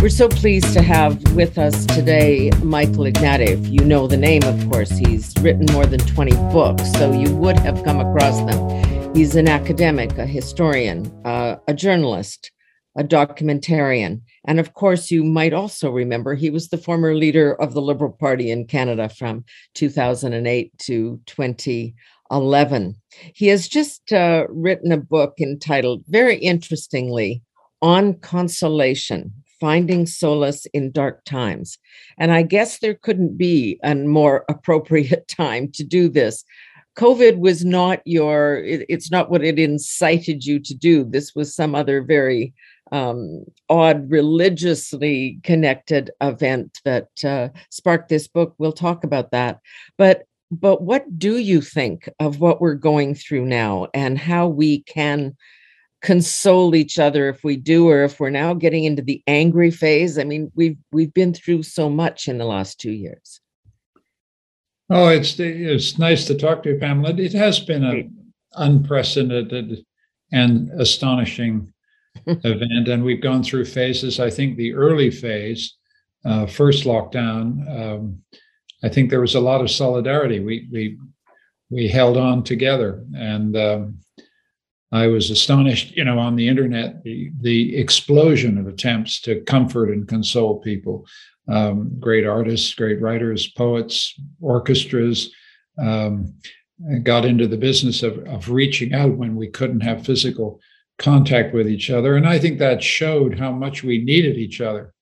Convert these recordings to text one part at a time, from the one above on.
We're so pleased to have with us today Michael Ignatieff. You know the name, of course. He's written more than 20 books, so you would have come across them. He's an academic, a historian, uh, a journalist, a documentarian. And of course, you might also remember he was the former leader of the Liberal Party in Canada from 2008 to 2011. He has just uh, written a book entitled, very interestingly, On Consolation finding solace in dark times. And I guess there couldn't be a more appropriate time to do this. COVID was not your, it, it's not what it incited you to do. This was some other very um, odd, religiously connected event that uh, sparked this book. We'll talk about that. But but what do you think of what we're going through now and how we can console each other if we do or if we're now getting into the angry phase. I mean we've we've been through so much in the last two years. Oh it's it's nice to talk to you pamela. It has been an unprecedented and astonishing event and we've gone through phases. I think the early phase uh, first lockdown um, i think there was a lot of solidarity. We we we held on together and um, I was astonished, you know, on the internet, the, the explosion of attempts to comfort and console people. Um, great artists, great writers, poets, orchestras um, got into the business of, of reaching out when we couldn't have physical contact with each other. And I think that showed how much we needed each other.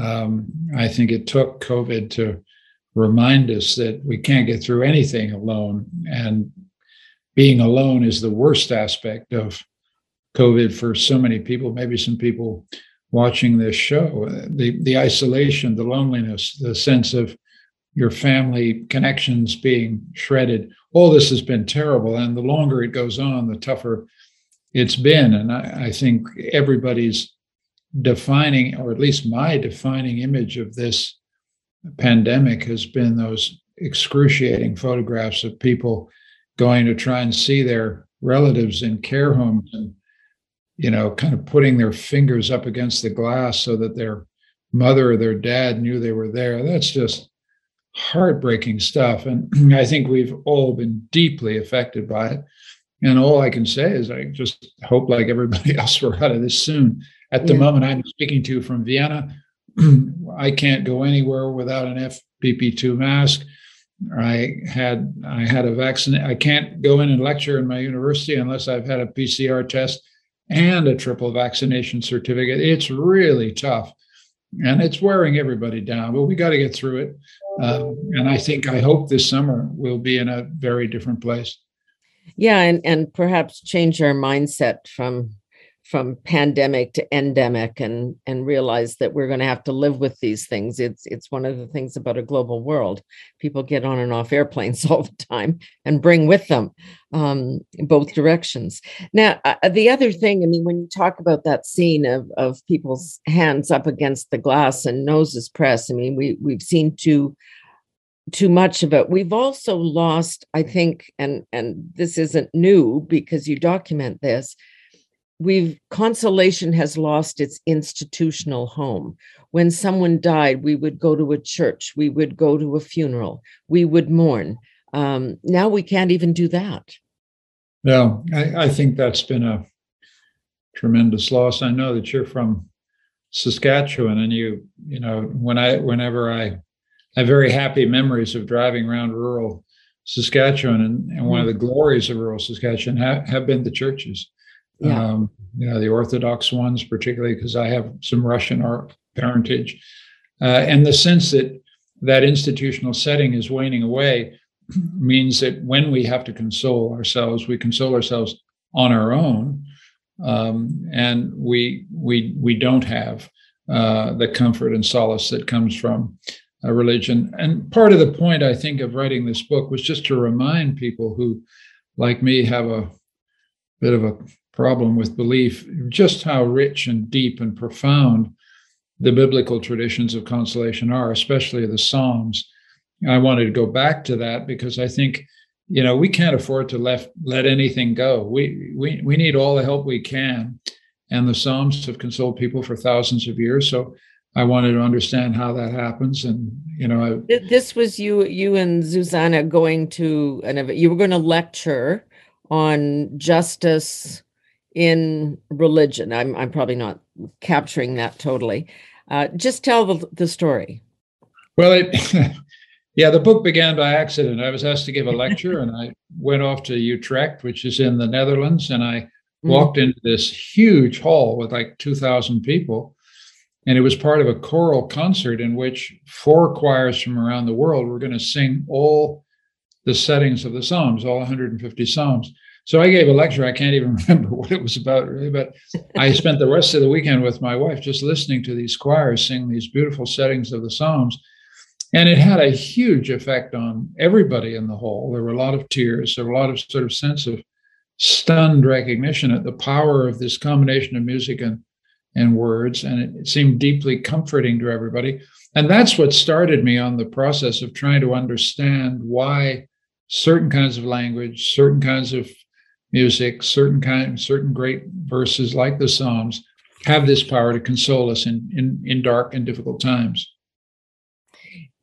Um, I think it took COVID to remind us that we can't get through anything alone. And being alone is the worst aspect of COVID for so many people. Maybe some people watching this show, the the isolation, the loneliness, the sense of your family connections being shredded. All this has been terrible, and the longer it goes on, the tougher it's been. And I, I think everybody's defining, or at least my defining image of this pandemic has been those excruciating photographs of people going to try and see their relatives in care homes and you know kind of putting their fingers up against the glass so that their mother or their dad knew they were there. That's just heartbreaking stuff. And i think we've all been deeply affected by it. And all i can say is i just hope like everybody else we're out of this soon. At the yeah. moment i'm speaking to you from vienna. I can't go anywhere without an FFP2 mask I had I had a vaccine. I can't go in and lecture in my university unless I've had a PCR test and a triple vaccination certificate. It's really tough, and it's wearing everybody down. But we got to get through it. Uh, and I think I hope this summer we'll be in a very different place. Yeah, and and perhaps change our mindset from from pandemic to endemic and and realize that we're going to have to live with these things. It's it's one of the things about a global world. People get on and off airplanes all the time and bring with them um, both directions. Now uh, the other thing i mean when you talk about that scene of of people's hands up against the glass and noses pressed i mean we we've seen too too much of it. We've also lost i think and and this isn't new because you document this we've consolation has lost its institutional home. When someone died we would go to a church we would go to a funeral we would mourn. Um, now we can't even do that. Yeah I, I, think that's been a tremendous loss. I know that you're from saskatchewan and you you know when i whenever i have very happy memories of driving around rural saskatchewan and, and one of mm-hmm. the glories of rural saskatchewan ha- have been the churches yeah. Um, you know, the Orthodox ones, particularly because I have some Russian parentage, uh, and the sense that that institutional setting is waning away means that when we have to console ourselves, we console ourselves on our own, um, and we we we don't have uh, the comfort and solace that comes from a religion. And part of the point, I think, of writing this book was just to remind people who, like me, have a bit of a problem with belief, just how rich and deep and profound the biblical traditions of consolation are, especially the Psalms. I wanted to go back to that because I think, you know, we can't afford to let let anything go. We we we need all the help we can, and the Psalms have consoled people for thousands of years. So I wanted to understand how that happens. And, you know, I, this was you, you and Zsuzsanna going to an event, you were going to lecture on justice in religion. I'm, I'm probably not capturing that totally. Uh, just tell the, the story. Well, it, yeah, the book began by accident. I was asked to give a lecture, and I went off to Utrecht, which is in the Netherlands, and I mm. walked into this huge hall with like 2,000 people. And it was part of a choral concert in which four choirs from around the world were going to sing all the settings of the Psalms, all 150 Psalms. So I gave a lecture. I can't even remember what it was about, really, but I spent the rest of the weekend with my wife just listening to these choirs sing these beautiful settings of the Psalms. And it had a huge effect on everybody in the hall. There were a lot of tears, there were a lot of sort of sense of stunned recognition at the power of this combination of music and, and words. And it, it seemed deeply comforting to everybody. And that's what started me on the process of trying to understand why certain kinds of language, certain kinds of music, certain kind, certain great verses like the Psalms have this power to console us in, in, in dark and difficult times.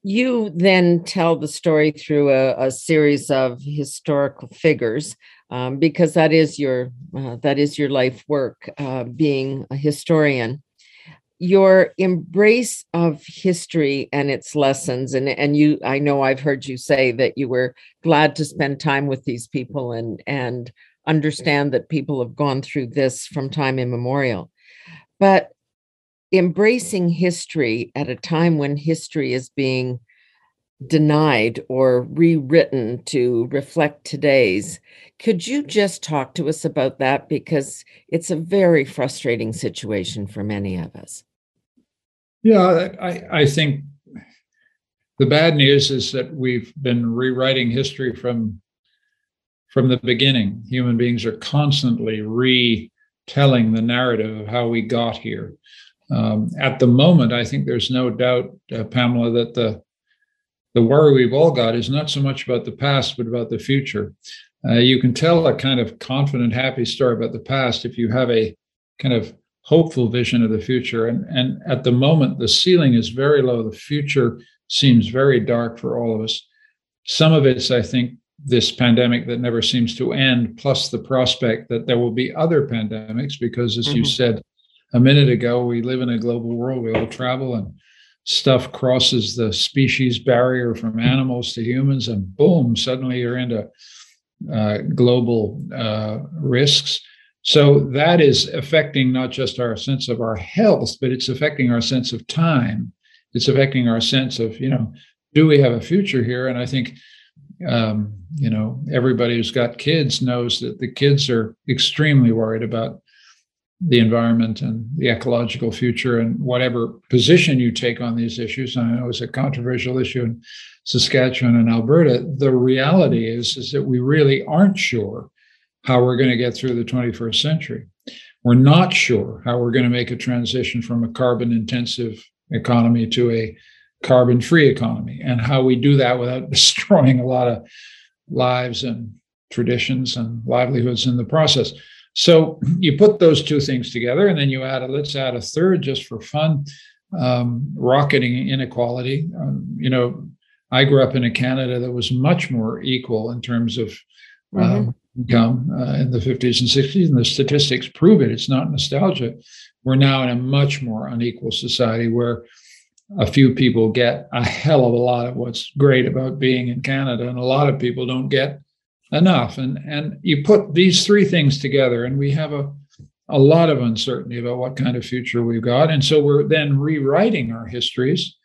You then tell the story through a, a series of historical figures, um, because that is your uh, that is your life work, uh, being a historian your embrace of history and its lessons and and you i know i've heard you say that you were glad to spend time with these people and and understand that people have gone through this from time immemorial. But embracing history at a time when history is being denied or rewritten to reflect today's. Could you just talk to us about that? Because it's a very frustrating situation for many of us. Yeah, I, I think the bad news is that we've been rewriting history from from the beginning. Human beings are constantly retelling the narrative of how we got here. Um, at the moment, I think there's no doubt, uh, Pamela, that the the worry we've all got is not so much about the past, but about the future. Uh, you can tell a kind of confident, happy story about the past if you have a kind of hopeful vision of the future. And, and at the moment, the ceiling is very low. The future seems very dark for all of us. Some of it's, I think, this pandemic that never seems to end, plus the prospect that there will be other pandemics, because as mm-hmm. you said a minute ago, we live in a global world, we all travel and stuff crosses the species barrier from animals to humans, and boom, suddenly you're into uh, global uh, risks. So that is affecting not just our sense of our health, but it's affecting our sense of time. It's affecting our sense of, you know, do we have a future here? And I think um, you know, everybody who's got kids knows that the kids are extremely worried about the environment and the ecological future and whatever position you take on these issues. I know it's a controversial issue in Saskatchewan and Alberta. The reality is, is that we really aren't sure how we're going to get through the 21st century. We're not sure how we're going to make a transition from a carbon intensive economy to a carbon free economy and how we do that without destroying a lot of lives and traditions and livelihoods in the process. So you put those two things together, and then you add a let's add a third just for fun, um, rocketing inequality. Um, you know, I grew up in a Canada that was much more equal in terms of um, mm-hmm. income uh, in the 50s and 60s, and the statistics prove it. It's not nostalgia. We're now in a much more unequal society where a few people get a hell of a lot of what's great about being in Canada, and a lot of people don't get enough. And and you put these three things together, and we have a a lot of uncertainty about what kind of future we've got, and so we're then rewriting our histories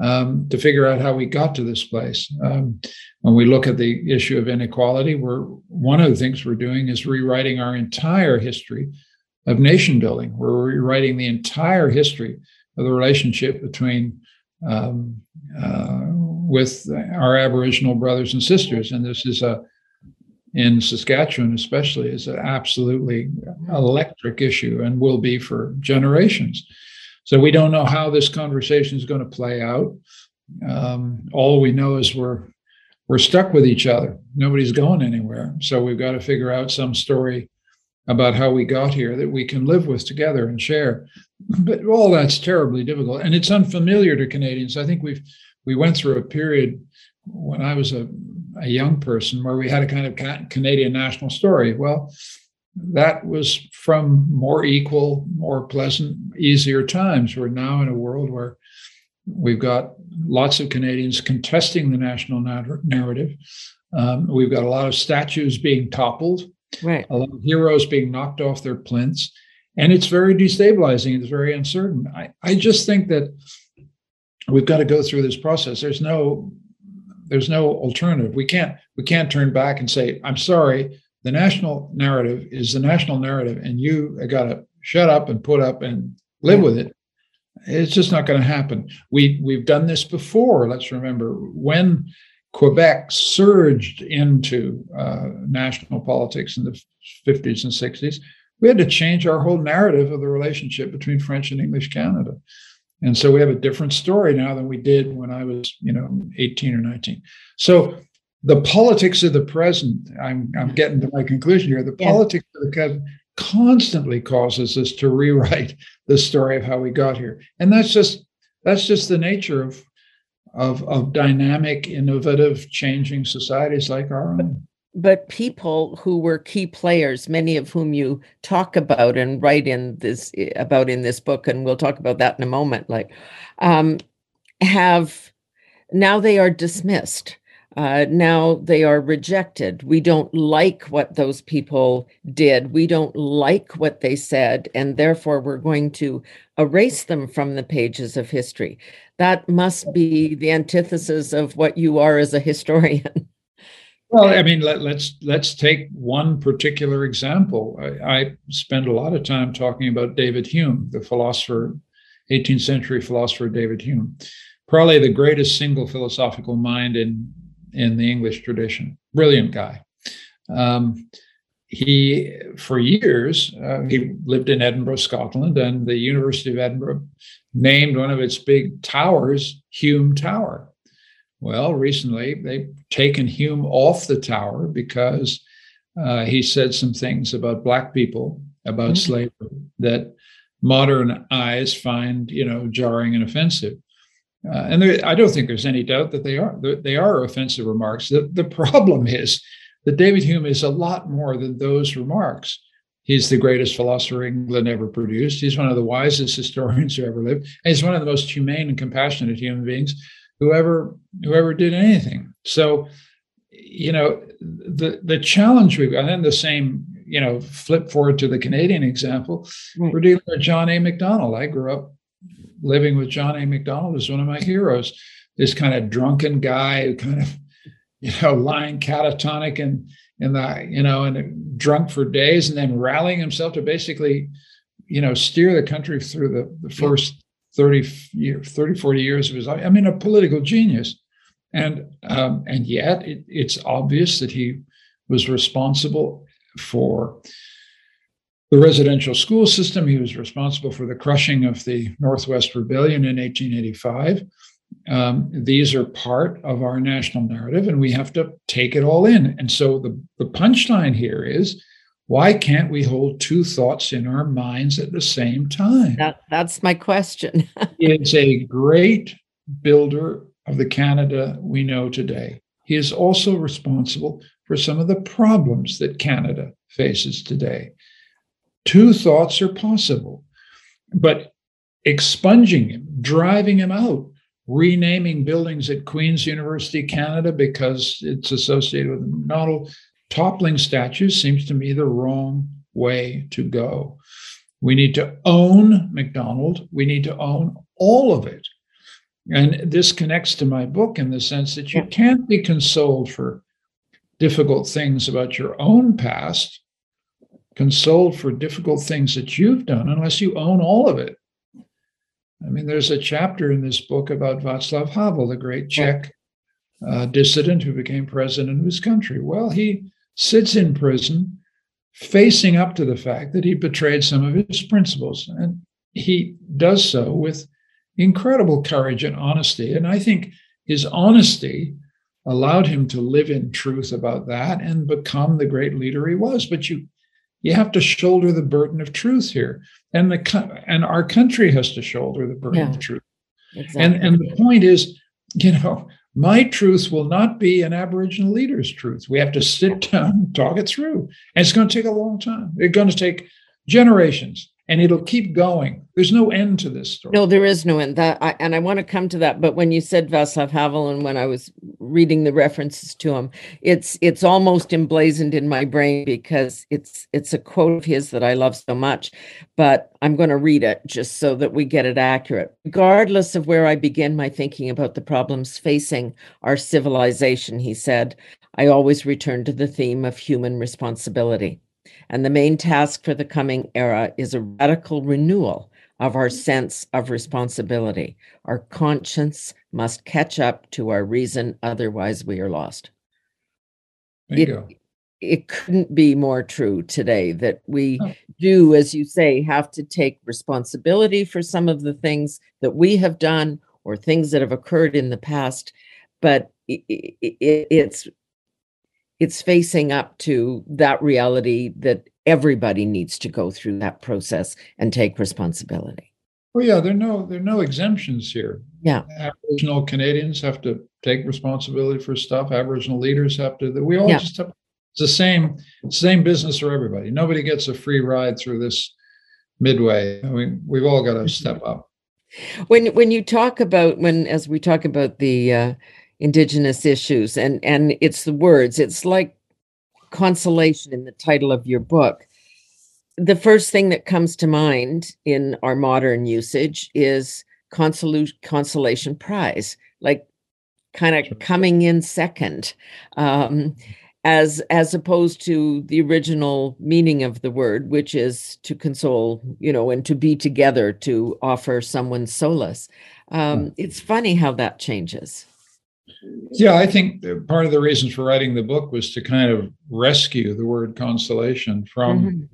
um, to figure out how we got to this place. Um, when we look at the issue of inequality, we're one of the things we're doing is rewriting our entire history of nation building. We're rewriting the entire history the relationship between um, uh, with our Aboriginal brothers and sisters. And this is a, in Saskatchewan especially, is an absolutely electric issue and will be for generations. So we don't know how this conversation is going to play out. Um, all we know is we're we're stuck with each other. Nobody's going anywhere. So we've got to figure out some story about how we got here that we can live with together and share. But all that's terribly difficult, and it's unfamiliar to Canadians. I think we've we went through a period when I was a, a young person where we had a kind of Canadian national story. Well, that was from more equal, more pleasant, easier times. We're now in a world where we've got lots of Canadians contesting the national narrative. Um, we've got a lot of statues being toppled, right. a lot of heroes being knocked off their plinths. And it's very destabilizing. It's very uncertain. I, I just think that we've got to go through this process. There's no there's no alternative. We can't we can't turn back and say, I'm sorry, the national narrative is the national narrative, and you got to shut up and put up and live with it. It's just not going to happen. We we've done this before. Let's remember when Quebec surged into uh, national politics in the 50s and 60s. We had to change our whole narrative of the relationship between French and English Canada. And so we have a different story now than we did when I was, you know, 18 or 19. So the politics of the present, I'm, I'm getting to my conclusion here. The yeah. politics of the present constantly causes us to rewrite the story of how we got here. And that's just that's just the nature of of, of dynamic, innovative, changing societies like our own but people who were key players, many of whom you talk about and write in this about in this book, and we'll talk about that in a moment, like um, have now they are dismissed. Uh, now they are rejected. We don't like what those people did. We don't like what they said, and therefore we're going to erase them from the pages of history. That must be the antithesis of what you are as a historian. Well, I mean, let, us let's, let's take one particular example. I, I spend a lot of time talking about David Hume, the philosopher, 18th century philosopher David Hume, probably the greatest single philosophical mind in in the English tradition. Brilliant guy. Um, he, for years, uh, he lived in Edinburgh, Scotland, and the University of Edinburgh named one of its big towers Hume Tower. Well, recently they've taken Hume off the tower because uh, he said some things about Black people, about mm-hmm. slavery, that modern eyes find, you know, jarring and offensive. Uh, and there, I don't think there's any doubt that they are they are offensive remarks. The, the problem is that David Hume is a lot more than those remarks. He's the greatest philosopher England ever produced. He's one of the wisest historians who ever lived. And he's one of the most humane and compassionate human beings who ever who ever did anything. So, you know, the the challenge we've got, and then the same, you know, flip forward to the Canadian example, right. we're dealing with John A. Macdonald. I grew up living with John A. Macdonald as one of my heroes. This kind of drunken guy who kind of, you know, lying catatonic and in the, you know, and drunk for days and then rallying himself to basically, you know, steer the country through the, the first 30 years, 30, 40 years of his life. I mean, a political genius. And um, and yet it, it's obvious that he was responsible for the residential school system. He was responsible for the crushing of the Northwest Rebellion in 1885. Um, these are part of our national narrative, and we have to take it all in. And so the, the punchline here is why can't we hold two thoughts in our minds at the same time? That, that's my question. it's a great builder of the Canada we know today. He is also responsible for some of the problems that Canada faces today. Two thoughts are possible, but expunging him, driving him out, renaming buildings at Queen's University, Canada, because it's associated with Macdonald, toppling statues seems to me the wrong way to go. We need to own Macdonald. We need to own all of it. And this connects to my book in the sense that you can't be consoled for difficult things about your own past, consoled for difficult things that you've done unless you own all of it. I mean, there's a chapter in this book about Václav Havel, the great Czech uh, dissident who became president of his country. Well, he sits in prison facing up to the fact that he betrayed some of his principles. And he does so with incredible courage and honesty. And I think his honesty allowed him to live in truth about that and become the great leader he was. But you you have to shoulder the burden of truth here. And the and our country has to shoulder the burden yeah, of truth. Exactly. And and the point is, you know, my truth will not be an Aboriginal leader's truth. We have to sit down and talk it through. And it's going to take a long time. It's going to take generations and it'll keep going. There's no end to this story. No, there is no end. That I, and I want to come to that. But when you said Václav Havel, and when I was reading the references to him, it's it's almost emblazoned in my brain because it's it's a quote of his that I love so much. But I'm going to read it just so that we get it accurate. Regardless of where I begin my thinking about the problems facing our civilization, he said, I always return to the theme of human responsibility. And the main task for the coming era is a radical renewal of our mm. sense of responsibility. Our conscience must catch up to our reason, otherwise, we are lost. It, it, couldn't be more true today that we oh. do, as you say, have to take responsibility for some of the things that we have done or things that have occurred in the past. But it, it's it's facing up to that reality that everybody needs to go through that process and take responsibility. Well, yeah, there are no there are no exemptions here. Yeah, Aboriginal Canadians have to take responsibility for stuff. Aboriginal leaders have to. We all yeah. just have. It's the same same business for everybody. Nobody gets a free ride through this midway. I mean, we've all got to mm-hmm. step up. When when you talk about when as we talk about the uh, indigenous issues and and it's the words it's like consolation in the title of your book. The first thing that comes to mind in our modern usage is consolation consolation prize like kind of coming in second um, as as opposed to the original meaning of the word which is to console you know and to be together to offer someone solace. Um, hmm. it's funny how that changes yeah, I think part of the reasons for writing the book was to kind of rescue the word consolation from mm-hmm.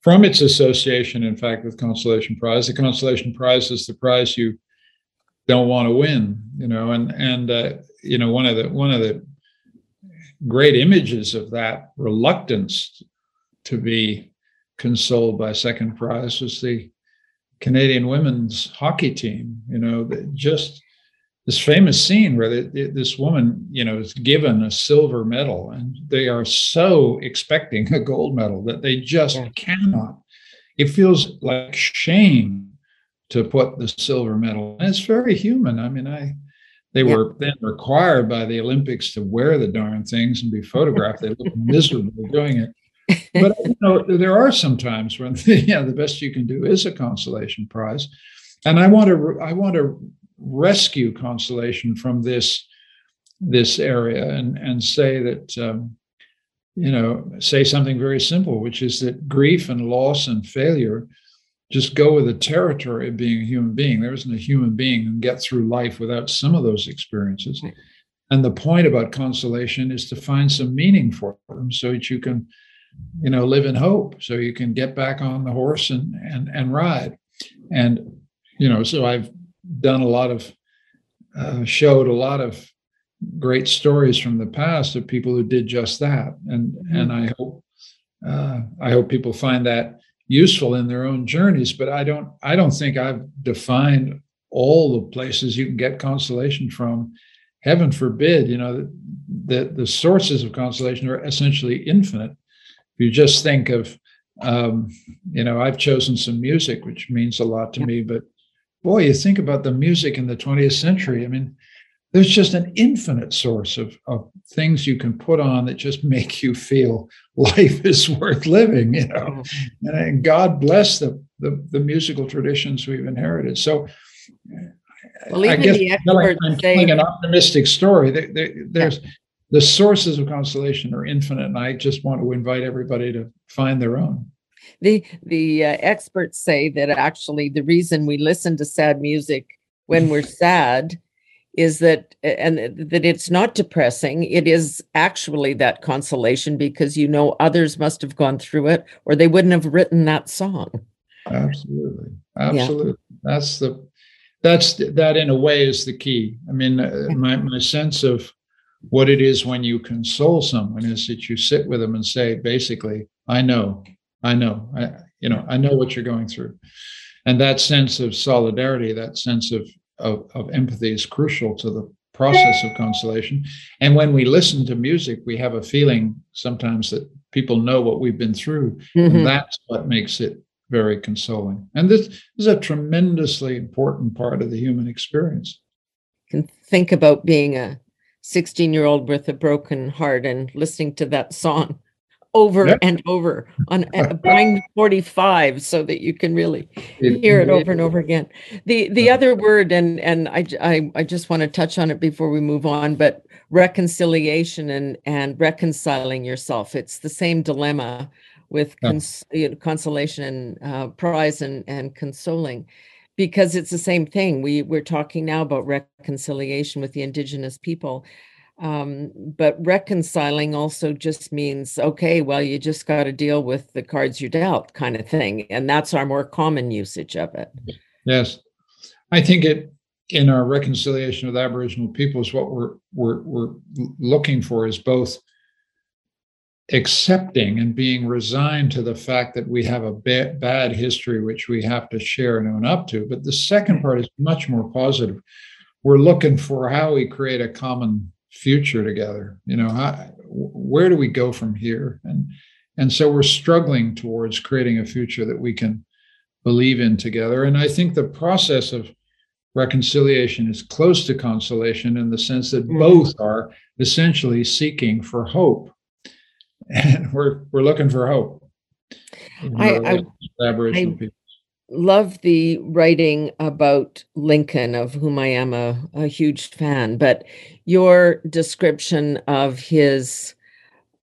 from its association, in fact, with consolation prize. The consolation prize is the prize you don't want to win, you know, and and uh, you know one of the one of the great images of that reluctance to be consoled by second prize was the Canadian women's hockey team. You know, that just this famous scene where this woman, you know, is given a silver medal, and they are so expecting a gold medal that they just yeah. cannot. It feels like shame to put the silver medal. And it's very human. I mean, I they yeah. were then required by the Olympics to wear the darn things and be photographed. they look miserable doing it. But you know, there are some times when the, you know, the best you can do is a consolation prize. And I want to I want to rescue consolation from this this area and and say that um, you know say something very simple which is that grief and loss and failure just go with the territory of being a human being. There isn't a human being who can get through life without some of those experiences. And the point about consolation is to find some meaning for them so that you can you know live in hope so you can get back on the horse and and and ride. And you know so i've done a lot of uh, showed a lot of great stories from the past of people who did just that and mm-hmm. and i hope uh, i hope people find that useful in their own journeys but i don't i don't think i've defined all the places you can get consolation from heaven forbid you know the the sources of consolation are essentially infinite if you just think of um, you know i've chosen some music which means a lot to yeah. me but boy, you think about the music in the 20th century. I mean, there's just an infinite source of, of things you can put on that just make you feel life is worth living, you know. Mm-hmm. And God bless the, the, the musical traditions we've inherited. So well, I guess I'm telling an optimistic story. there's yeah. the sources of consolation are infinite, and I just want to invite everybody to find their own the the uh, experts say that actually the reason we listen to sad music when we're sad is that and that it's not depressing. It is actually that consolation because you know others must have gone through it or they wouldn't have written that song. Absolutely. Absolutely. Yeah. that's the that's that in a way is the key. I mean uh, my, my sense of what it is when you console someone is that you sit with them and say basically i know I know. I, you know, I know what you're going through. And that sense of solidarity, that sense of, of, of empathy is crucial to the process of consolation. And when we listen to music, we have a feeling sometimes that people know what we've been through. Mm-hmm. And that's what makes it very consoling. And this is a tremendously important part of the human experience. Can think about being a 16 year old with a broken heart and listening to that song over yep. and over on buying 45 so that you can really hear it over and over again. The the other word and and I, I i just want to touch on it before we move on but reconciliation and and reconciling yourself. It's the same dilemma with cons- you know, consolation and uh, prize and and consoling because it's the same thing. We we're talking now about reconciliation with the indigenous people um, but reconciling also just means, okay, well, you just got to deal with the cards you dealt kind of thing. And that's our more common usage of it. Yes. I think it in our reconciliation with Aboriginal peoples, what we're we're we're looking for is both accepting and being resigned to the fact that we have a ba- bad history which we have to share and own up to. But the second part is much more positive. We're looking for how we create a common future together you know how, where do we go from here? And and so we're struggling towards creating a future that we can believe in together. And i think the process of reconciliation is close to consolation in the sense that mm-hmm. both are essentially seeking for hope. And we're we're looking for hope. I, I, I, love the writing about Lincoln, of whom I am a, a huge fan, but your description of his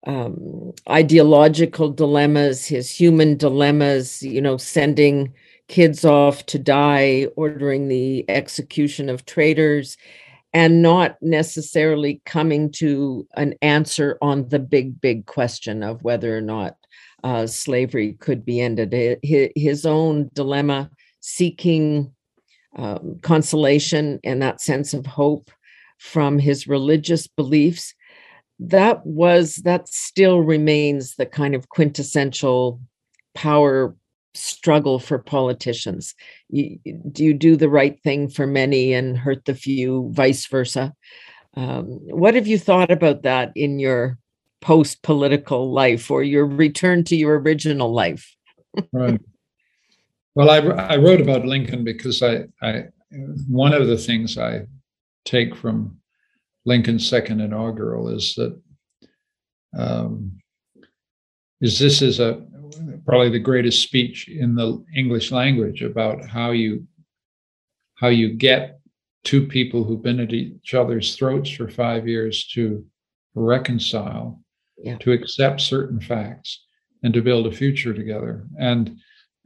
um, ideological dilemmas, his human dilemmas, you know, sending kids off to die, ordering the execution of traitors, and not necessarily coming to an answer on the big, big question of whether or not uh, slavery could be ended. His own dilemma, seeking um, consolation and that sense of hope from his religious beliefs, that was, that still remains the kind of quintessential power struggle for politicians. You, do you do the right thing for many and hurt the few, vice versa? Um, what have you thought about that in your post political life or your return to your original life. right. Well, I, I wrote about Lincoln because I, I one of the things I take from Lincoln's second inaugural is that um, is this is a probably the greatest speech in the English language about how you how you get two people who've been at each other's throats for five years to reconcile yeah. to accept certain facts and to build a future together. And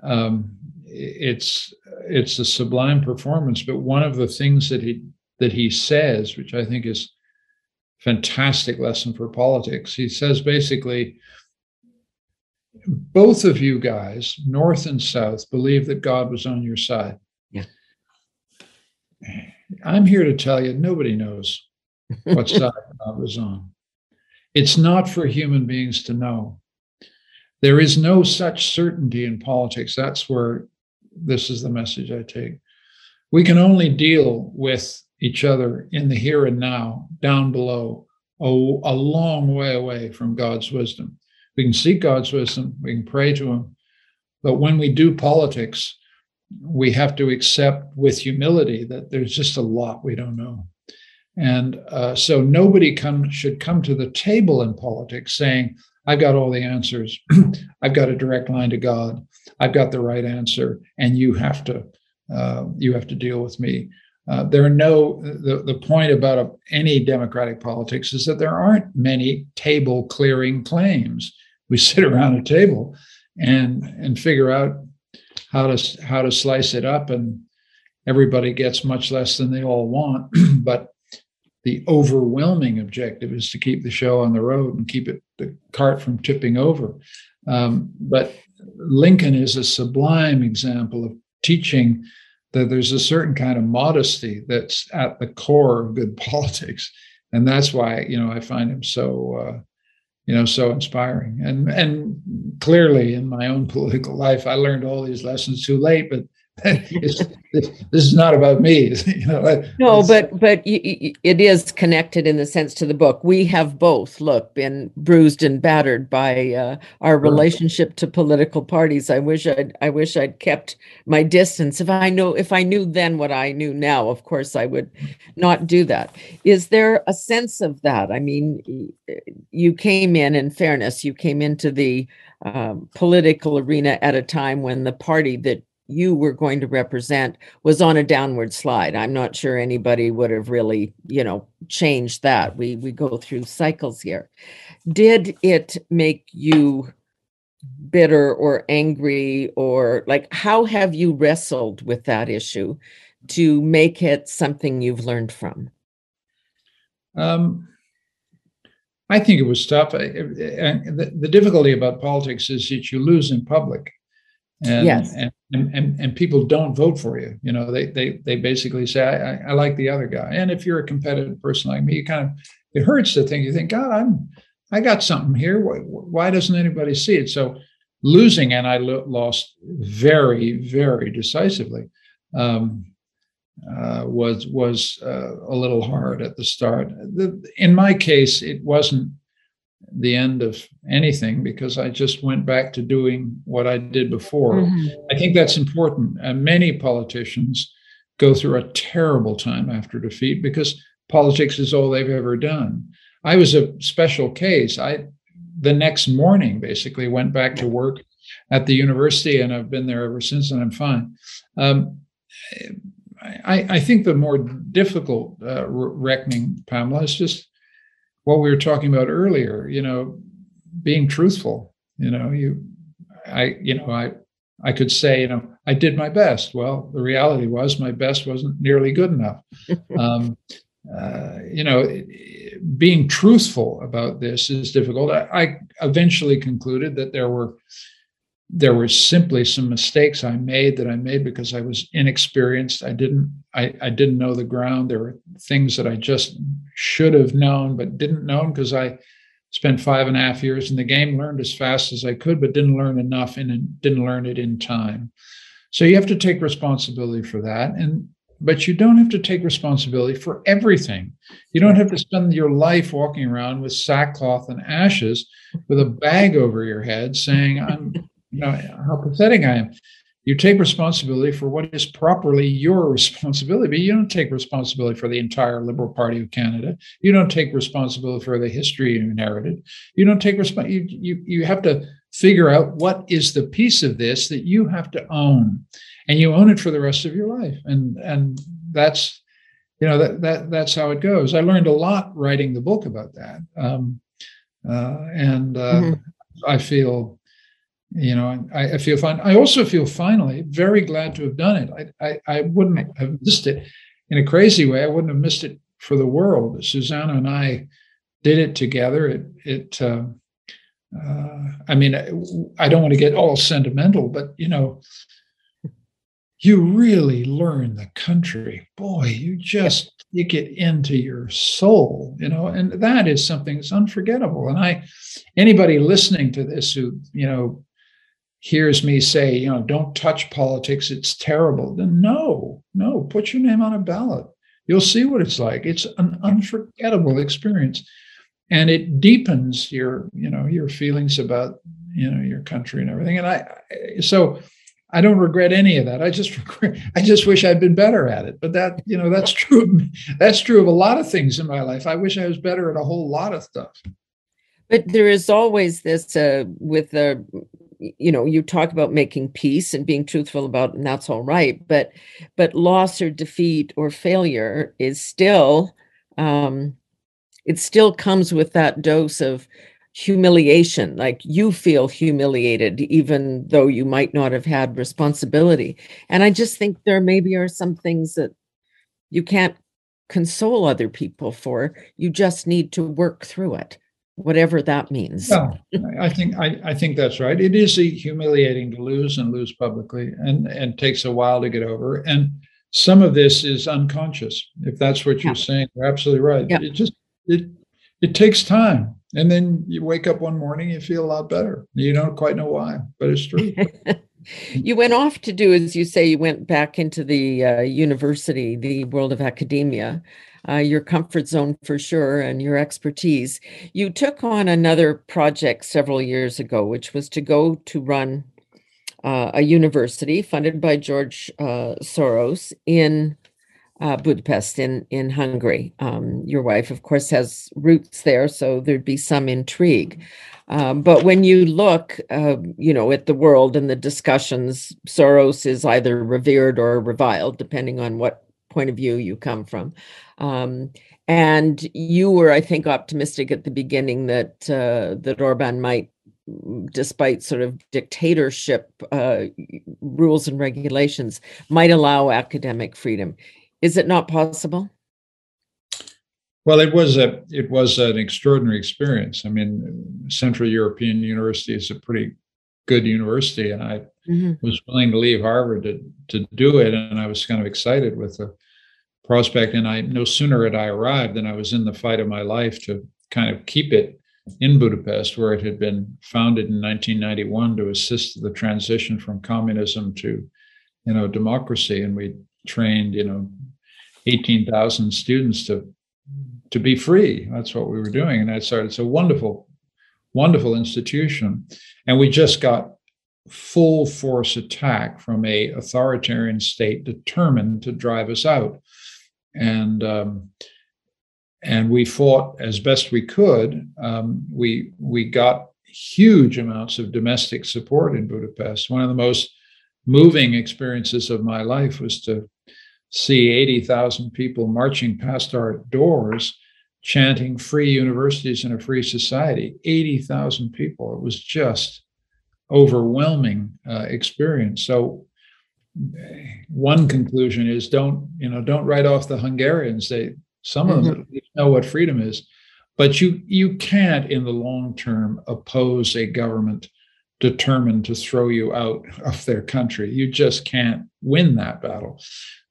um, it's it's a sublime performance. But one of the things that he that he says, which I think is fantastic lesson for politics, he says basically, both of you guys, North and South, believe that God was on your side. Yeah. I'm here to tell you, nobody knows what side God was on. It's not for human beings to know. There is no such certainty in politics. That's where this is the message I take. We can only deal with each other in the here and now, down below, a, a long way away from God's wisdom. We can seek God's wisdom, we can pray to Him. But when we do politics, we have to accept with humility that there's just a lot we don't know. And uh, so nobody come, should come to the table in politics saying, I've got all the answers. I've got a direct line to God. I've got the right answer, and you have to uh, you have to deal with me. Uh, there are no the, the point about a, any democratic politics is that there aren't many table clearing claims. We sit around a table and and figure out how to how to slice it up, and everybody gets much less than they all want. but the overwhelming objective is to keep the show on the road and keep it the cart from tipping over. Um, but Lincoln is a sublime example of teaching that there's a certain kind of modesty that's at the core of good politics, and that's why you know I find him so uh, you know so inspiring and and clearly in my own political life i learned all these lessons too late but this, this, is not about me you know no but but it is connected in the sense to the book. We have both look been bruised and battered by uh, our relationship to political parties. I wish i'd i wish i'd kept my distance. If i know if i knew then what i knew now of course i would not do that. Is there a sense of that? I mean you came in in fairness you came into the um, political arena at a time when the party that you were going to represent was on a downward slide. I'm not sure anybody would have really, you know, changed that. We we go through cycles here. Did it make you bitter or angry or like how have you wrestled with that issue to make it something you've learned from? Um I think it was tough. the, the difficulty about politics is that you lose in public and, yes. and, and, and people don't vote for you. You know, they they they basically say, I, I like the other guy. And if you're a competitive person like me, you kind of it hurts to think you think, God, I'm I got something here. Why, why doesn't anybody see it? So losing, and I lo- lost very very decisively. Um, uh, was was uh, a little hard at the start. The, in my case, it wasn't the end of anything because I just went back to doing what I did before. Mm-hmm. I think that's important. Uh, many politicians go through a terrible time after defeat because politics is all they've ever done. I was a special case. I the next morning basically went back to work at the university and I've been there ever since and I'm fine. Um, I, I, think the more difficult uh, reckoning, Pamela, is just what we were talking about earlier, you know, being truthful, you know, you, I, you know, I, I could say, you know, I did my best. Well, the reality was my best wasn't nearly good enough. um, uh, you know, being truthful about this is difficult. I, I eventually concluded that there were there were simply some mistakes I made that I made because I was inexperienced. I didn't I, I didn't know the ground. There were things that I just should have known but didn't know because I spent five and a half years in the game, learned as fast as I could, but didn't learn enough and didn't learn it in time. So you have to take responsibility for that. And but you don't have to take responsibility for everything. You don't have to spend your life walking around with sackcloth and ashes with a bag over your head saying, I'm you know how pathetic I am. You take responsibility for what is properly your responsibility, but you don't take responsibility for the entire Liberal Party of Canada. You don't take responsibility for the history you inherited. You don't take resp- you, you you have to figure out what is the piece of this that you have to own, and you own it for the rest of your life. And and that's you know that that that's how it goes. I learned a lot writing the book about that, um, uh, and uh, mm-hmm. I feel you know I, I, feel fine. I also feel finally very glad to have done it. I, I, I wouldn't have missed it in a crazy way. I wouldn't have missed it for the world. Zsuzsanna and i did it together. It it uh, uh, i mean I, I don't want to get all sentimental but you know you really learn the country. Boy you just you get into your soul you know and that is something that's unforgettable. And i anybody listening to this who you know hears me say, you know, don't touch politics, it's terrible, then no, no, put your name on a ballot. You'll see what it's like. It's an unforgettable experience. And it deepens your, you know, your feelings about, you know, your country and everything. And I so I don't regret any of that. I just regret, I just wish I'd been better at it. But that, you know, that's true. That's true of a lot of things in my life. I wish I was better at a whole lot of stuff. But there is always this uh, with the you know you talk about making peace and being truthful about and that's all right but but loss or defeat or failure is still um it still comes with that dose of humiliation like you feel humiliated even though you might not have had responsibility. And i just think there maybe are some things that you can't console other people for you just need to work through it whatever that means. Yeah, I think I, I think that's right. It is humiliating to lose and lose publicly, and and takes a while to get over. And some of this is unconscious. If that's what you're yeah. saying, you're absolutely right. Yeah. It just it it takes time. And then you wake up one morning, you feel a lot better. You don't quite know why, but it's true. you went off to do, as you say, you went back into the uh, university, the world of academia, uh, your comfort zone for sure, and your expertise. You took on another project several years ago, which was to go to run uh, a university funded by George uh, Soros in uh, Budapest in in Hungary. Um, your wife, of course, has roots there, so there'd be some intrigue. Um, but when you look, uh, you know, at the world and the discussions, Soros is either revered or reviled, depending on what point of view you come from. Um, and you were, I think, optimistic at the beginning that uh, that Orban might, despite sort of dictatorship uh, rules and regulations, might allow academic freedom. Is it not possible? Well, it was a it was an extraordinary experience. I mean, Central European University is a pretty good university, and I mm-hmm. was willing to leave Harvard to to do it, and I was kind of excited with the prospect. And I no sooner had I arrived than I was in the fight of my life to kind of keep it in Budapest, where it had been founded in 1991 to assist the transition from communism to, you know, democracy, and we trained, you know, 18,000 students to to be free. That's what we were doing. And I started, it's a wonderful, wonderful institution. And we just got full force attack from a authoritarian state determined to drive us out. And um, and we fought as best we could. Um, we we got huge amounts of domestic support in Budapest. One of the most moving experiences of my life was to see 80,000 people marching past our doors chanting free universities and a free society. 80,000 people. It was just overwhelming uh, experience. So one conclusion is don't you know don't write off the Hungarians. They some of them mm-hmm. know what freedom is. But you you can't in the long term oppose a government determined to throw you out of their country you just can't win that battle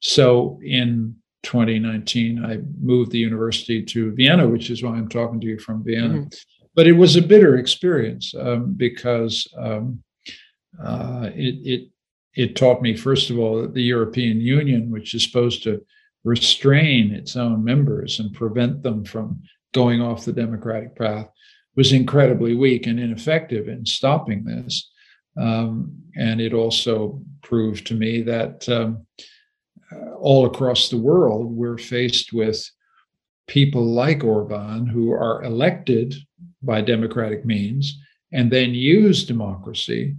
so in 2019, I moved the university to Vienna, which is why I'm talking to you from Vienna. Mm-hmm. But it was a bitter experience um, because um, uh, it, it it taught me, first of all, that the European Union, which is supposed to restrain its own members and prevent them from going off the democratic path, was incredibly weak and ineffective in stopping this. Um, and it also proved to me that um, all across the world, we're faced with people like Orban who are elected by democratic means and then use democracy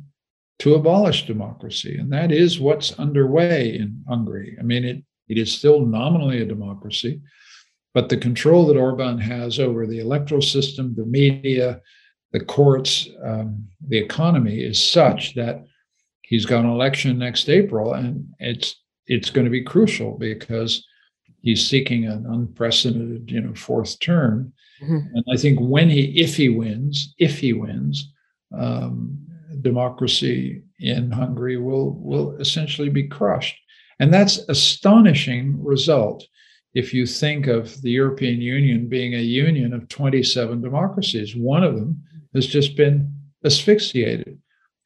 to abolish democracy. And that is what's underway in Hungary. I mean, it, it is still nominally a democracy, but the control that Orban has over the electoral system, the media, the courts, um, the economy is such that he's got an election next April, and it's it's going to be crucial because he's seeking an unprecedented, you know, fourth term. Mm-hmm. And I think when he, if he wins, if he wins, um, democracy in Hungary will will essentially be crushed. And that's astonishing result if you think of the European Union being a union of 27 democracies. One of them has just been asphyxiated.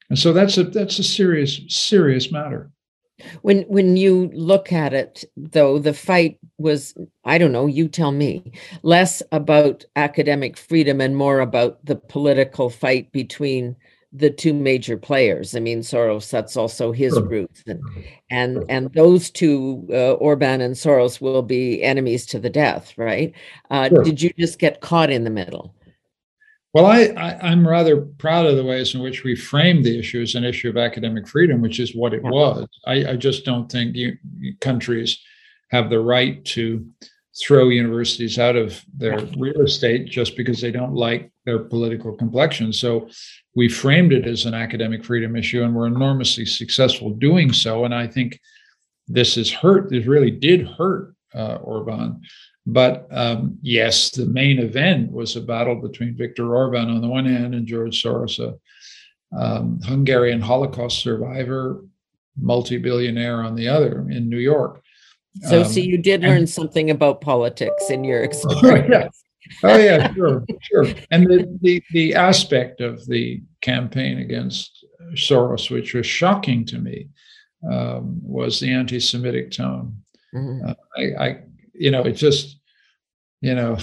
And so that's a that's a serious, serious matter. When when you look at it, though, the fight was, I don't know, you tell me, less about academic freedom and more about the political fight between the two major players. I mean, Soros, that's also his sure. roots. And and, and those two, uh, Orban and Soros, will be enemies to the death, right? Uh, sure. Did you just get caught in the middle? Well, I, I, am rather proud of the ways in which we framed the issue as an issue of academic freedom, which is what it was. I, I just don't think you, countries have the right to throw universities out of their real estate just because they don't like their political complexion. So we framed it as an academic freedom issue, and we're enormously successful doing so. And I think this has hurt. This really did hurt uh, Orban. But um, yes, the main event was a battle between Viktor Orban on the one hand and George Soros, a um, Hungarian Holocaust survivor, multi billionaire on the other in New York. So, um, so you did learn and, something about politics in your experience. Oh yeah, sure, sure. And the, the the aspect of the campaign against Soros, which was shocking to me, um, was the anti-Semitic tone. Mm-hmm. Uh, I, I, you know, it just, you know,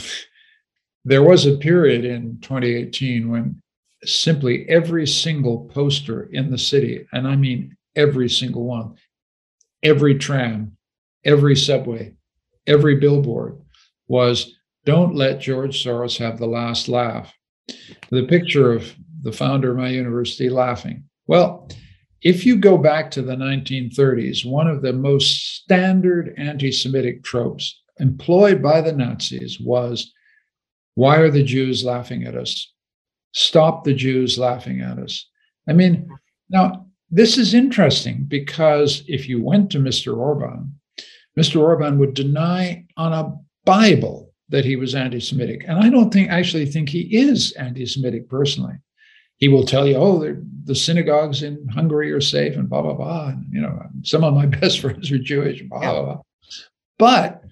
there was a period in 2018 when simply every single poster in the city, and I mean every single one, every tram, every subway, every billboard was don't let George Soros have the last laugh. The picture of the founder of my university laughing. Well, if you go back to the 1930s, one of the most standard anti Semitic tropes employed by the Nazis was why are the Jews laughing at us? Stop the Jews laughing at us. I mean, now this is interesting because if you went to Mr. Orban, Mr. Orban would deny on a Bible that he was anti Semitic. And I don't think, actually think he is anti Semitic personally. He will tell you, oh, the synagogues in Hungary are safe and blah, blah, blah. And, you know, some of my best friends are Jewish, blah, blah, blah. But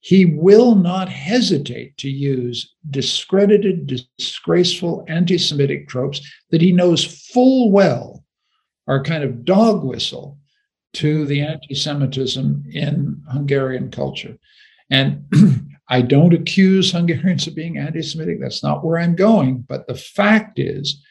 he will not hesitate to use discredited, disgraceful anti Semitic tropes that he knows full well are kind of dog whistle to the anti Semitism in Hungarian culture. And I don't accuse Hungarians of being anti Semitic. That's not where I'm going. But the fact is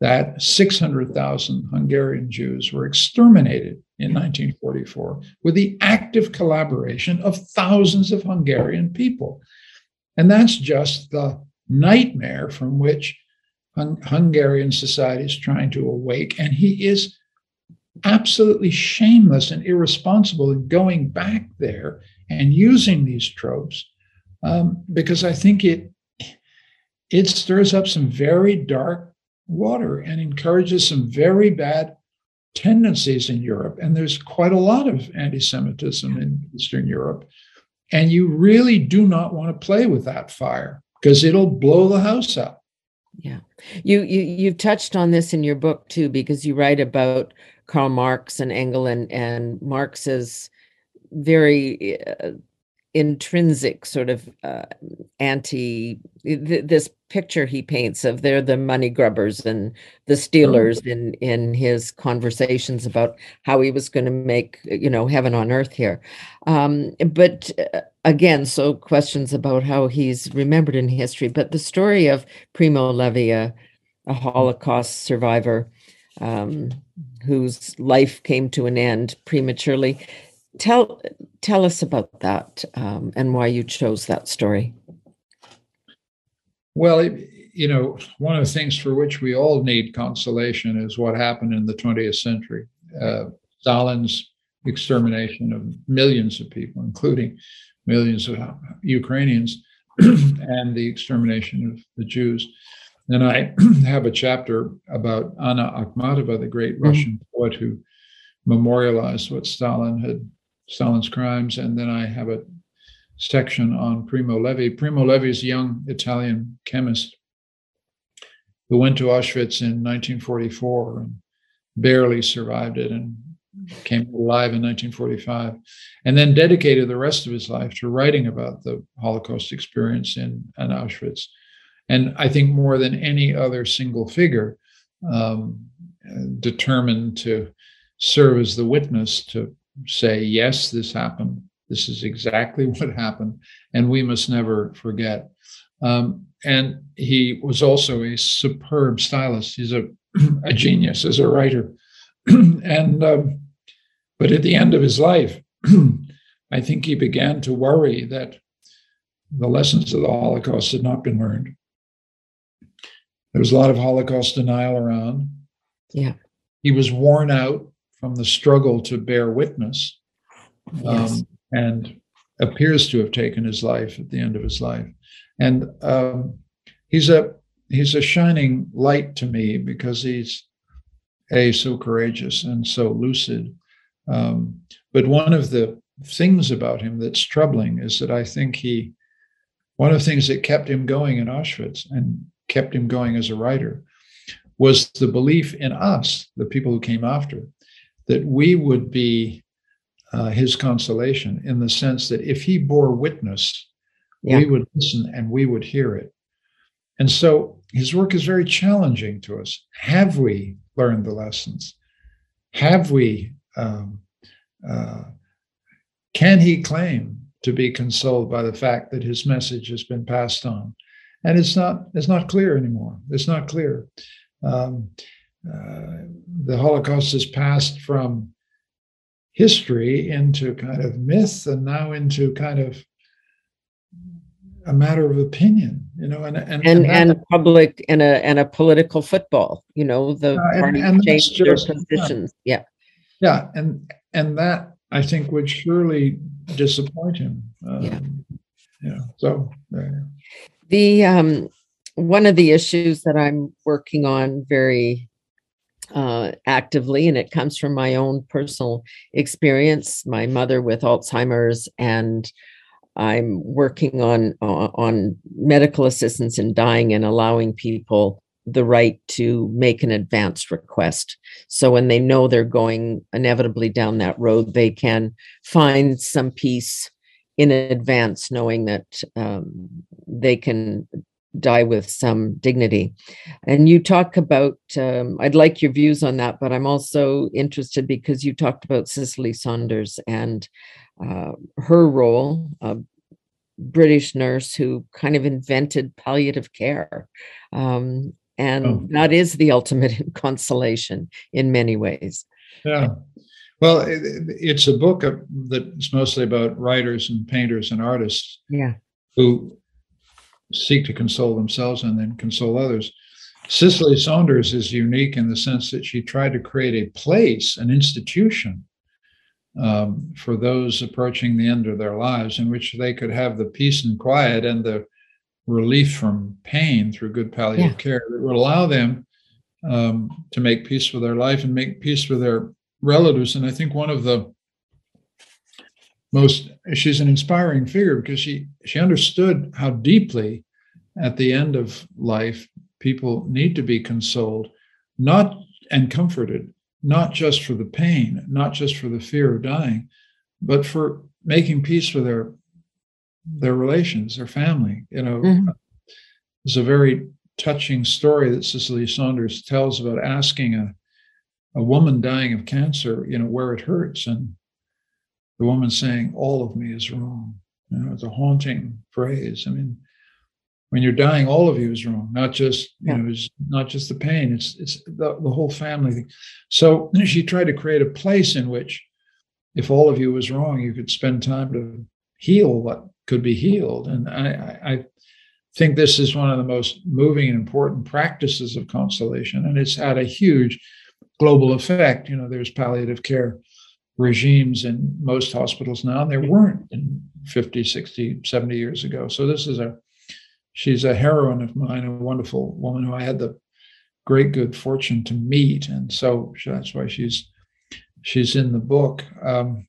that 600,000 Hungarian Jews were exterminated in 1944 with the active collaboration of thousands of Hungarian people. And that's just the nightmare from which Hung- Hungarian society is trying to awake. And he is absolutely shameless and irresponsible in going back there and using these tropes um, because I think it it stirs up some very dark water and encourages some very bad tendencies in Europe. And there's quite a lot of anti Semitism in Eastern Europe. And you really do not want to play with that fire because it'll blow the house up. Yeah. You, you you've touched on this in your book too, because you write about Karl Marx and Engels and, and Marx's very uh, intrinsic sort of uh, anti th- this picture he paints of they're the money grubbers and the stealers oh. in in his conversations about how he was going to make you know heaven on earth here um, but uh, again so questions about how he's remembered in history but the story of primo levi a, a holocaust survivor um, whose life came to an end prematurely tell tell us about that um, and why you chose that story. Well, you know, one of the things for which we all need consolation is what happened in the 20th century. Uh, Stalin's extermination of millions of people, including millions of Ukrainians, and the extermination of the Jews. And I have a chapter about Anna Akhmatova, the great mm-hmm. Russian poet who memorialized what Stalin had Stalin's crimes, and then I have a section on Primo Levi. Primo Levi is a young Italian chemist who went to Auschwitz in 1944 and barely survived it and came alive in 1945, and then dedicated the rest of his life to writing about the Holocaust experience in, in Auschwitz. And I think more than any other single figure, um, determined to serve as the witness to say, yes, this happened. This is exactly what happened. And we must never forget. Um, and he was also a superb stylist. He's a, a genius as a writer. and, um, but at the end of his life, I think he began to worry that the lessons of the Holocaust had not been learned. There was a lot of Holocaust denial around. Yeah. He was worn out from the struggle to bear witness yes. um, and appears to have taken his life at the end of his life. And um, he's a he's a shining light to me because he's a so courageous and so lucid. Um, but one of the things about him that's troubling is that I think he one of the things that kept him going in Auschwitz and kept him going as a writer was the belief in us, the people who came after, that we would be uh, his consolation in the sense that if he bore witness yeah. we would listen and we would hear it. And so his work is very challenging to us. Have we learned the lessons? Have we, um, uh, can he claim to be consoled by the fact that his message has been passed on? And it's not, it's not clear anymore. It's not clear. Um, uh, the Holocaust has passed from history into kind of myth and now into kind of a matter of opinion, you know, and and and, and, and public and a and a political football, you know, the uh, party and, changed their positions. Yeah. yeah, and and that I think would surely disappoint him. Um, yeah, yeah. So the um, one of the issues that I'm working on very uh, actively, and it comes from my own personal experience. My mother with Alzheimer's and I'm working on uh, on medical assistance in dying and allowing people the right to make an advanced request. So when they know they're going inevitably down that road, they can find some peace in advance, knowing that um, they can die with some dignity. And you talk about, um, I'd like your views on that, but I'm also interested because you talked about Cicely Saunders and uh, her role, a British nurse who kind of invented palliative care. Um, and oh. that is the ultimate consolation in many ways. Yeah. Well, it, it's a book that's mostly about writers and painters and artists. Yeah. Who seek to console themselves and then console others. Cicely Saunders is unique in the sense that she tried to create a place, an institution um, for those approaching the end of their lives in which they could have the peace and quiet and the relief from pain through good palliative yeah. care that would allow them um, to make peace with their life and make peace with their relatives. And I think one of the most she's an inspiring figure because she she understood how deeply at the end of life people need to be consoled not and comforted not just for the pain not just for the fear of dying but for making peace with their their relations their family you know mm-hmm. there's a very touching story that cicely saunders tells about asking a a woman dying of cancer you know where it hurts and the woman saying, All of me is wrong. You know, it's a haunting phrase. I mean, when you're dying, all of you is wrong, not just, you yeah. know, it's not just the pain, it's it's the, the whole family thing. So she tried to create a place in which if all of you was wrong, you could spend time to heal what could be healed. And I, I think this is one of the most moving and important practices of consolation. And it's had a huge global effect. You know, there's palliative care regimes in most hospitals now. And there weren't in 50, 60, 70 years ago. So this is a, she's a heroine of mine, a wonderful woman who I had the great good fortune to meet. And so that's why she's, she's in the book. Um,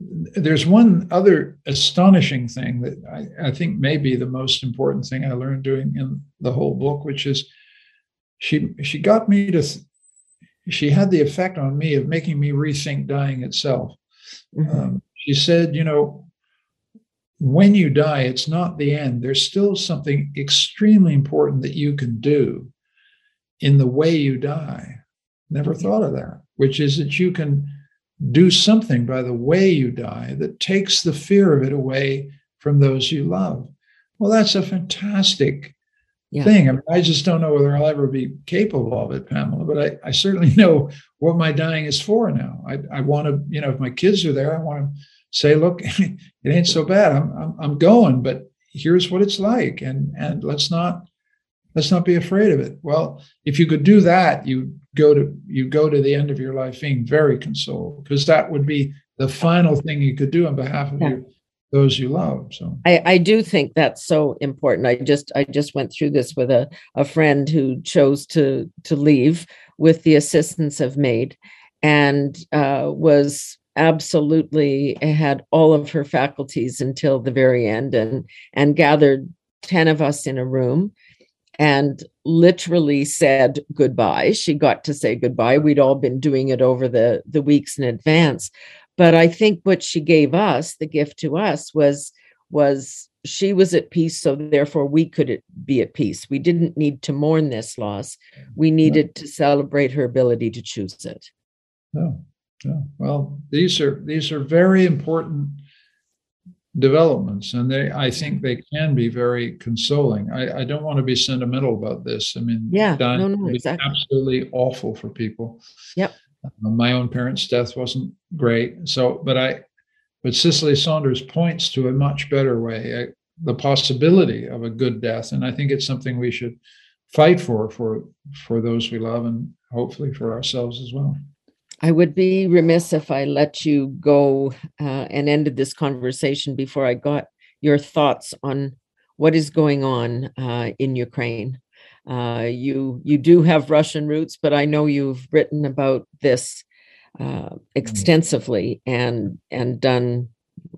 there's one other astonishing thing that I, I think may be the most important thing I learned doing in the whole book, which is she she got me to she had the effect on me of making me rethink dying itself. Mm-hmm. Um, she said, you know, when you die, it's not the end. There's still something extremely important that you can do in the way you die. Never thought of that, which is that you can do something by the way you die that takes the fear of it away from those you love. Well, that's a fantastic yeah. thing. I mean, I just don't know whether I'll ever be capable of it, Pamela, but I, I certainly know what my dying is for now. I, I want to, you know, if my kids are there, I want to say, look, it ain't so bad. I'm, I'm, I'm going, but here's what it's like. And, and let's not, let's not be afraid of it. Well, if you could do that, you go to, you go to the end of your life being very consoled because that would be the final thing you could do on behalf of yeah. your those you love so. I, I do think that's so important. I just i just went through this with a, a friend who chose to to leave with the assistance of MAID and uh, was absolutely had all of her faculties until the very end and and gathered 10 of us in a room and literally said goodbye. She got to say goodbye. We'd all been doing it over the the weeks in advance but I think what she gave us, the gift to us, was was she was at peace, so therefore we could be at peace. We didn't need to mourn this loss. We needed no. to celebrate her ability to choose it. No, no. Well, these are these are very important developments, and they I think they can be very consoling. I, I don't want to be sentimental about this. I mean, yeah, no, no, exactly. absolutely awful for people. Yep. Uh, my own parents' death wasn't great, so but I but Cicely Saunders points to a much better way, a, the possibility of a good death, and I think it's something we should fight for for for those we love, and hopefully for ourselves as well. I would be remiss if I let you go uh, and ended this conversation before I got your thoughts on what is going on uh, in Ukraine. Uh, you you do have Russian roots, but I know you've written about this uh, extensively and and done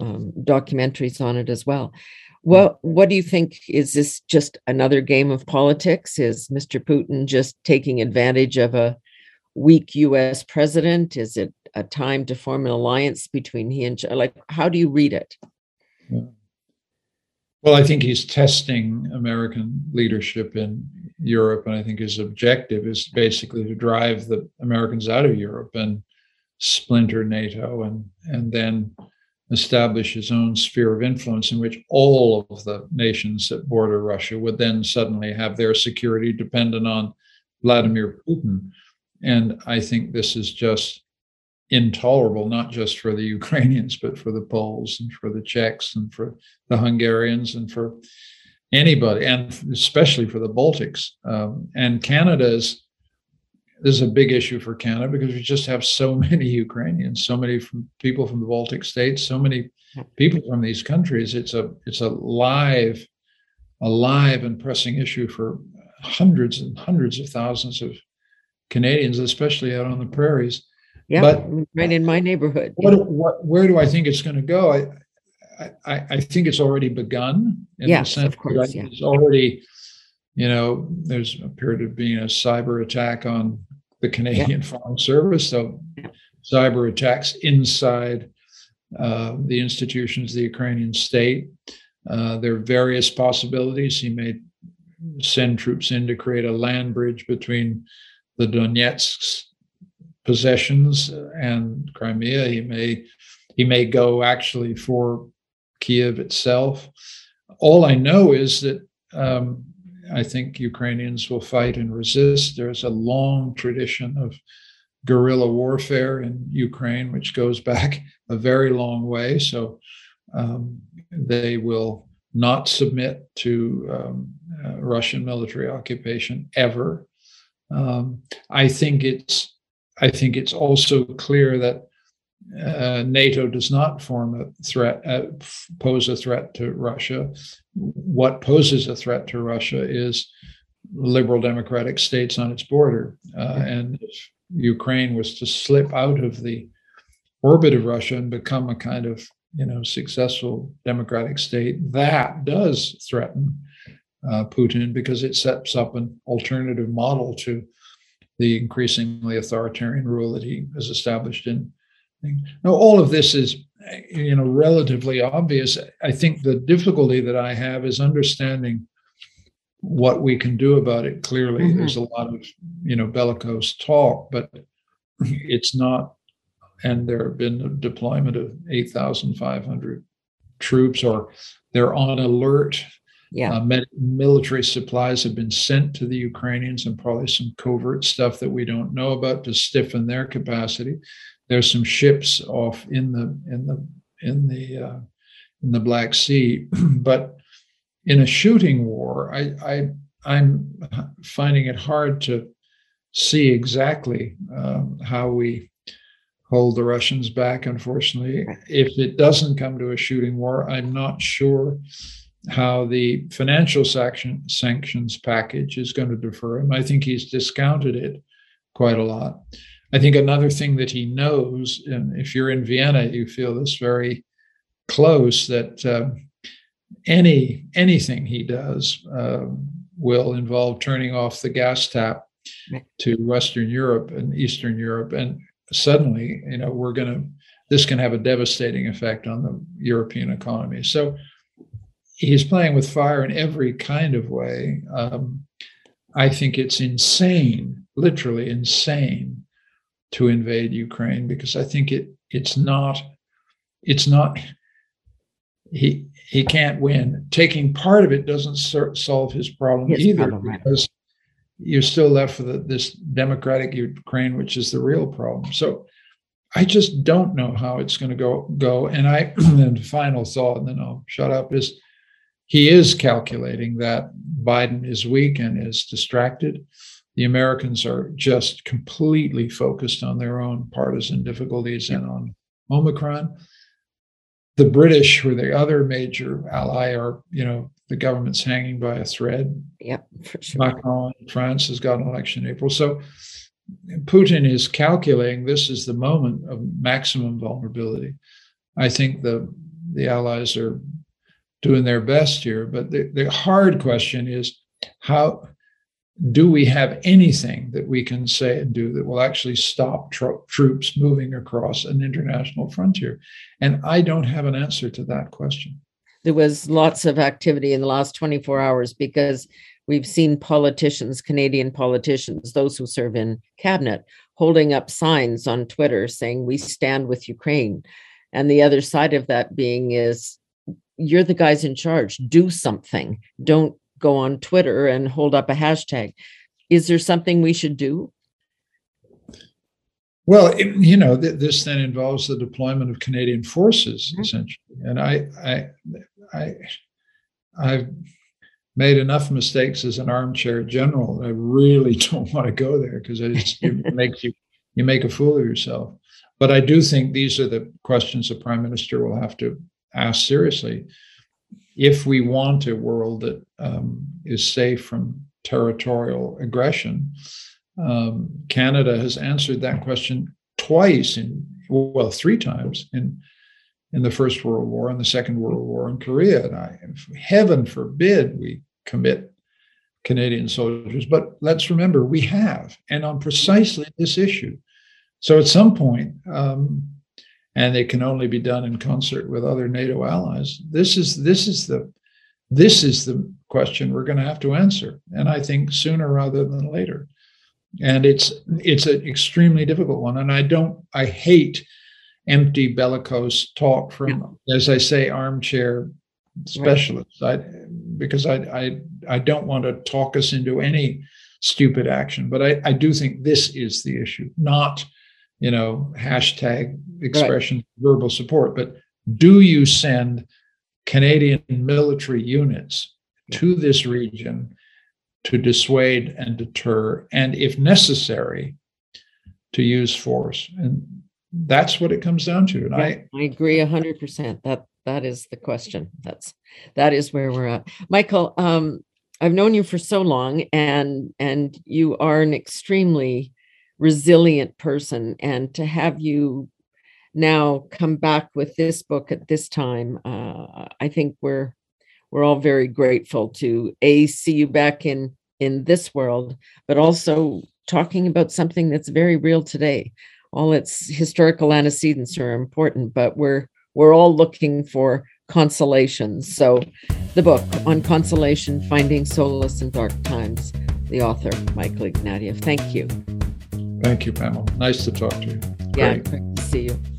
um, documentaries on it as well. What what do you think? Is this just another game of politics? Is Mr. Putin just taking advantage of a weak U.S. president? Is it a time to form an alliance between he and like? How do you read it? Well, I think he's testing American leadership in Europe, and I think his objective is basically to drive the Americans out of Europe and splinter NATO and and then establish his own sphere of influence in which all of the nations that border Russia would then suddenly have their security dependent on Vladimir Putin. And I think this is just intolerable, not just for the Ukrainians, but for the Poles and for the Czechs and for the Hungarians and for anybody, and especially for the Baltics. Um, and Canada's this is a big issue for Canada because we just have so many Ukrainians, so many from people from the Baltic states, so many people from these countries. It's a it's a live, a live and pressing issue for hundreds and hundreds of thousands of Canadians, especially out on the prairies. Yeah, but right in my neighborhood. What, what, where do I think it's going to go? I, I, I think it's already begun. yes, of course. Yeah. It's already you know, there's appeared to be a cyber attack on the Canadian yeah. Foreign Service. So, cyber attacks inside uh, the institutions of the Ukrainian state. Uh, there are various possibilities. He may send troops in to create a land bridge between the Donetsk's possessions and Crimea. He may he may go actually for Kiev itself. All I know is that um, I think Ukrainians will fight and resist. There's a long tradition of guerrilla warfare in Ukraine, which goes back a very long way. So um, they will not submit to um, uh, Russian military occupation ever. Um, I think it's I think it's also clear that uh, NATO does not form a threat, uh, pose a threat to Russia. What poses a threat to Russia is liberal democratic states on its border. Uh, and if Ukraine was to slip out of the orbit of Russia and become a kind of you know successful democratic state, that does threaten uh, Putin because it sets up an alternative model to the increasingly authoritarian rule that he has established in now, all of this is, you know, relatively obvious. I think the difficulty that I have is understanding what we can do about it. Clearly, mm-hmm. there's a lot of, you know, bellicose talk, but it's not. And there have been a deployment of 8,500 troops, or they're on alert. Yeah. Uh, military supplies have been sent to the Ukrainians, and probably some covert stuff that we don't know about to stiffen their capacity there's some ships off in the in the in the uh, in the Black Sea, but in a shooting war, I, I I'm finding it hard to see exactly um, how we hold the Russians back. Unfortunately, if it doesn't come to a shooting war, I'm not sure how the financial sanction, sanctions package is going to defer him. I think he's discounted it quite a lot. I think another thing that he knows, and if you're in Vienna, you feel this very close that uh, any anything he does uh, will involve turning off the gas tap to Western Europe and Eastern Europe, and suddenly, you know, we're going to this can have a devastating effect on the European economy. So he's playing with fire in every kind of way. Um, I think it's insane, literally insane, to invade Ukraine because I think it it's not it's not he he can't win. Taking part of it doesn't solve his problem his either problem, because you're still left with this democratic Ukraine, which is the real problem. So I just don't know how it's going to go go. And I and final thought, and then I'll shut up, is he is calculating that Biden is weak and is distracted. The Americans are just completely focused on their own partisan difficulties and on Omicron. The British, who are the other major ally, are, you know, the government's hanging by a thread. Yep, for sure. Macron, France has got an election in April. So Putin is calculating this is the moment of maximum vulnerability. I think the the allies are doing their best here, but the, the hard question is how do we have anything that we can say and do that will actually stop tro- troops moving across an international frontier? And I don't have an answer to that question. There was lots of activity in the last 24 hours because we've seen politicians, Canadian politicians, those who serve in cabinet, holding up signs on Twitter saying, We stand with Ukraine. And the other side of that being is, you're the guys in charge, do something. Don't go on Twitter and hold up a hashtag. Is there something we should do? Well, it, you know, th- this then involves the deployment of Canadian forces, mm-hmm. essentially. And I, I, I, I've made enough mistakes as an armchair general. I really don't want to go there because it makes you you make a fool of yourself. But I do think these are the questions the prime minister will have to ask seriously if we want a world that um, is safe from territorial aggression, um, Canada has answered that question twice in well three times in in the First World War and the Second World War in Korea. And I, heaven forbid we commit Canadian soldiers, but let's remember we have, and on precisely this issue. So at some point, um, and it can only be done in concert with other NATO allies. This is this is the this is the question we're going to have to answer, and I think sooner rather than later. And it's it's an extremely difficult one, and I don't I hate empty bellicose talk from, yeah. as I say, armchair specialists. Right. I because I, I I don't want to talk us into any stupid action, but I, I do think this is the issue, not you know, hashtag expression right. verbal support, but do you send Canadian military units to this region to dissuade and deter, and if necessary, to use force? And that's what it comes down to. And yeah, I, I agree hundred percent. That that is the question. That's that is where we're at. Michael, um, I've known you for so long, and and you are an extremely resilient person and to have you now come back with this book at this time uh, i think we're we're all very grateful to a see you back in in this world but also talking about something that's very real today. All its historical antecedents are important but we're we're all looking for consolation. So the book on consolation finding solace in dark times the author michael ignatieff. Thank you Thank you, Pamela. Nice to talk to you. Yeah, great to see you.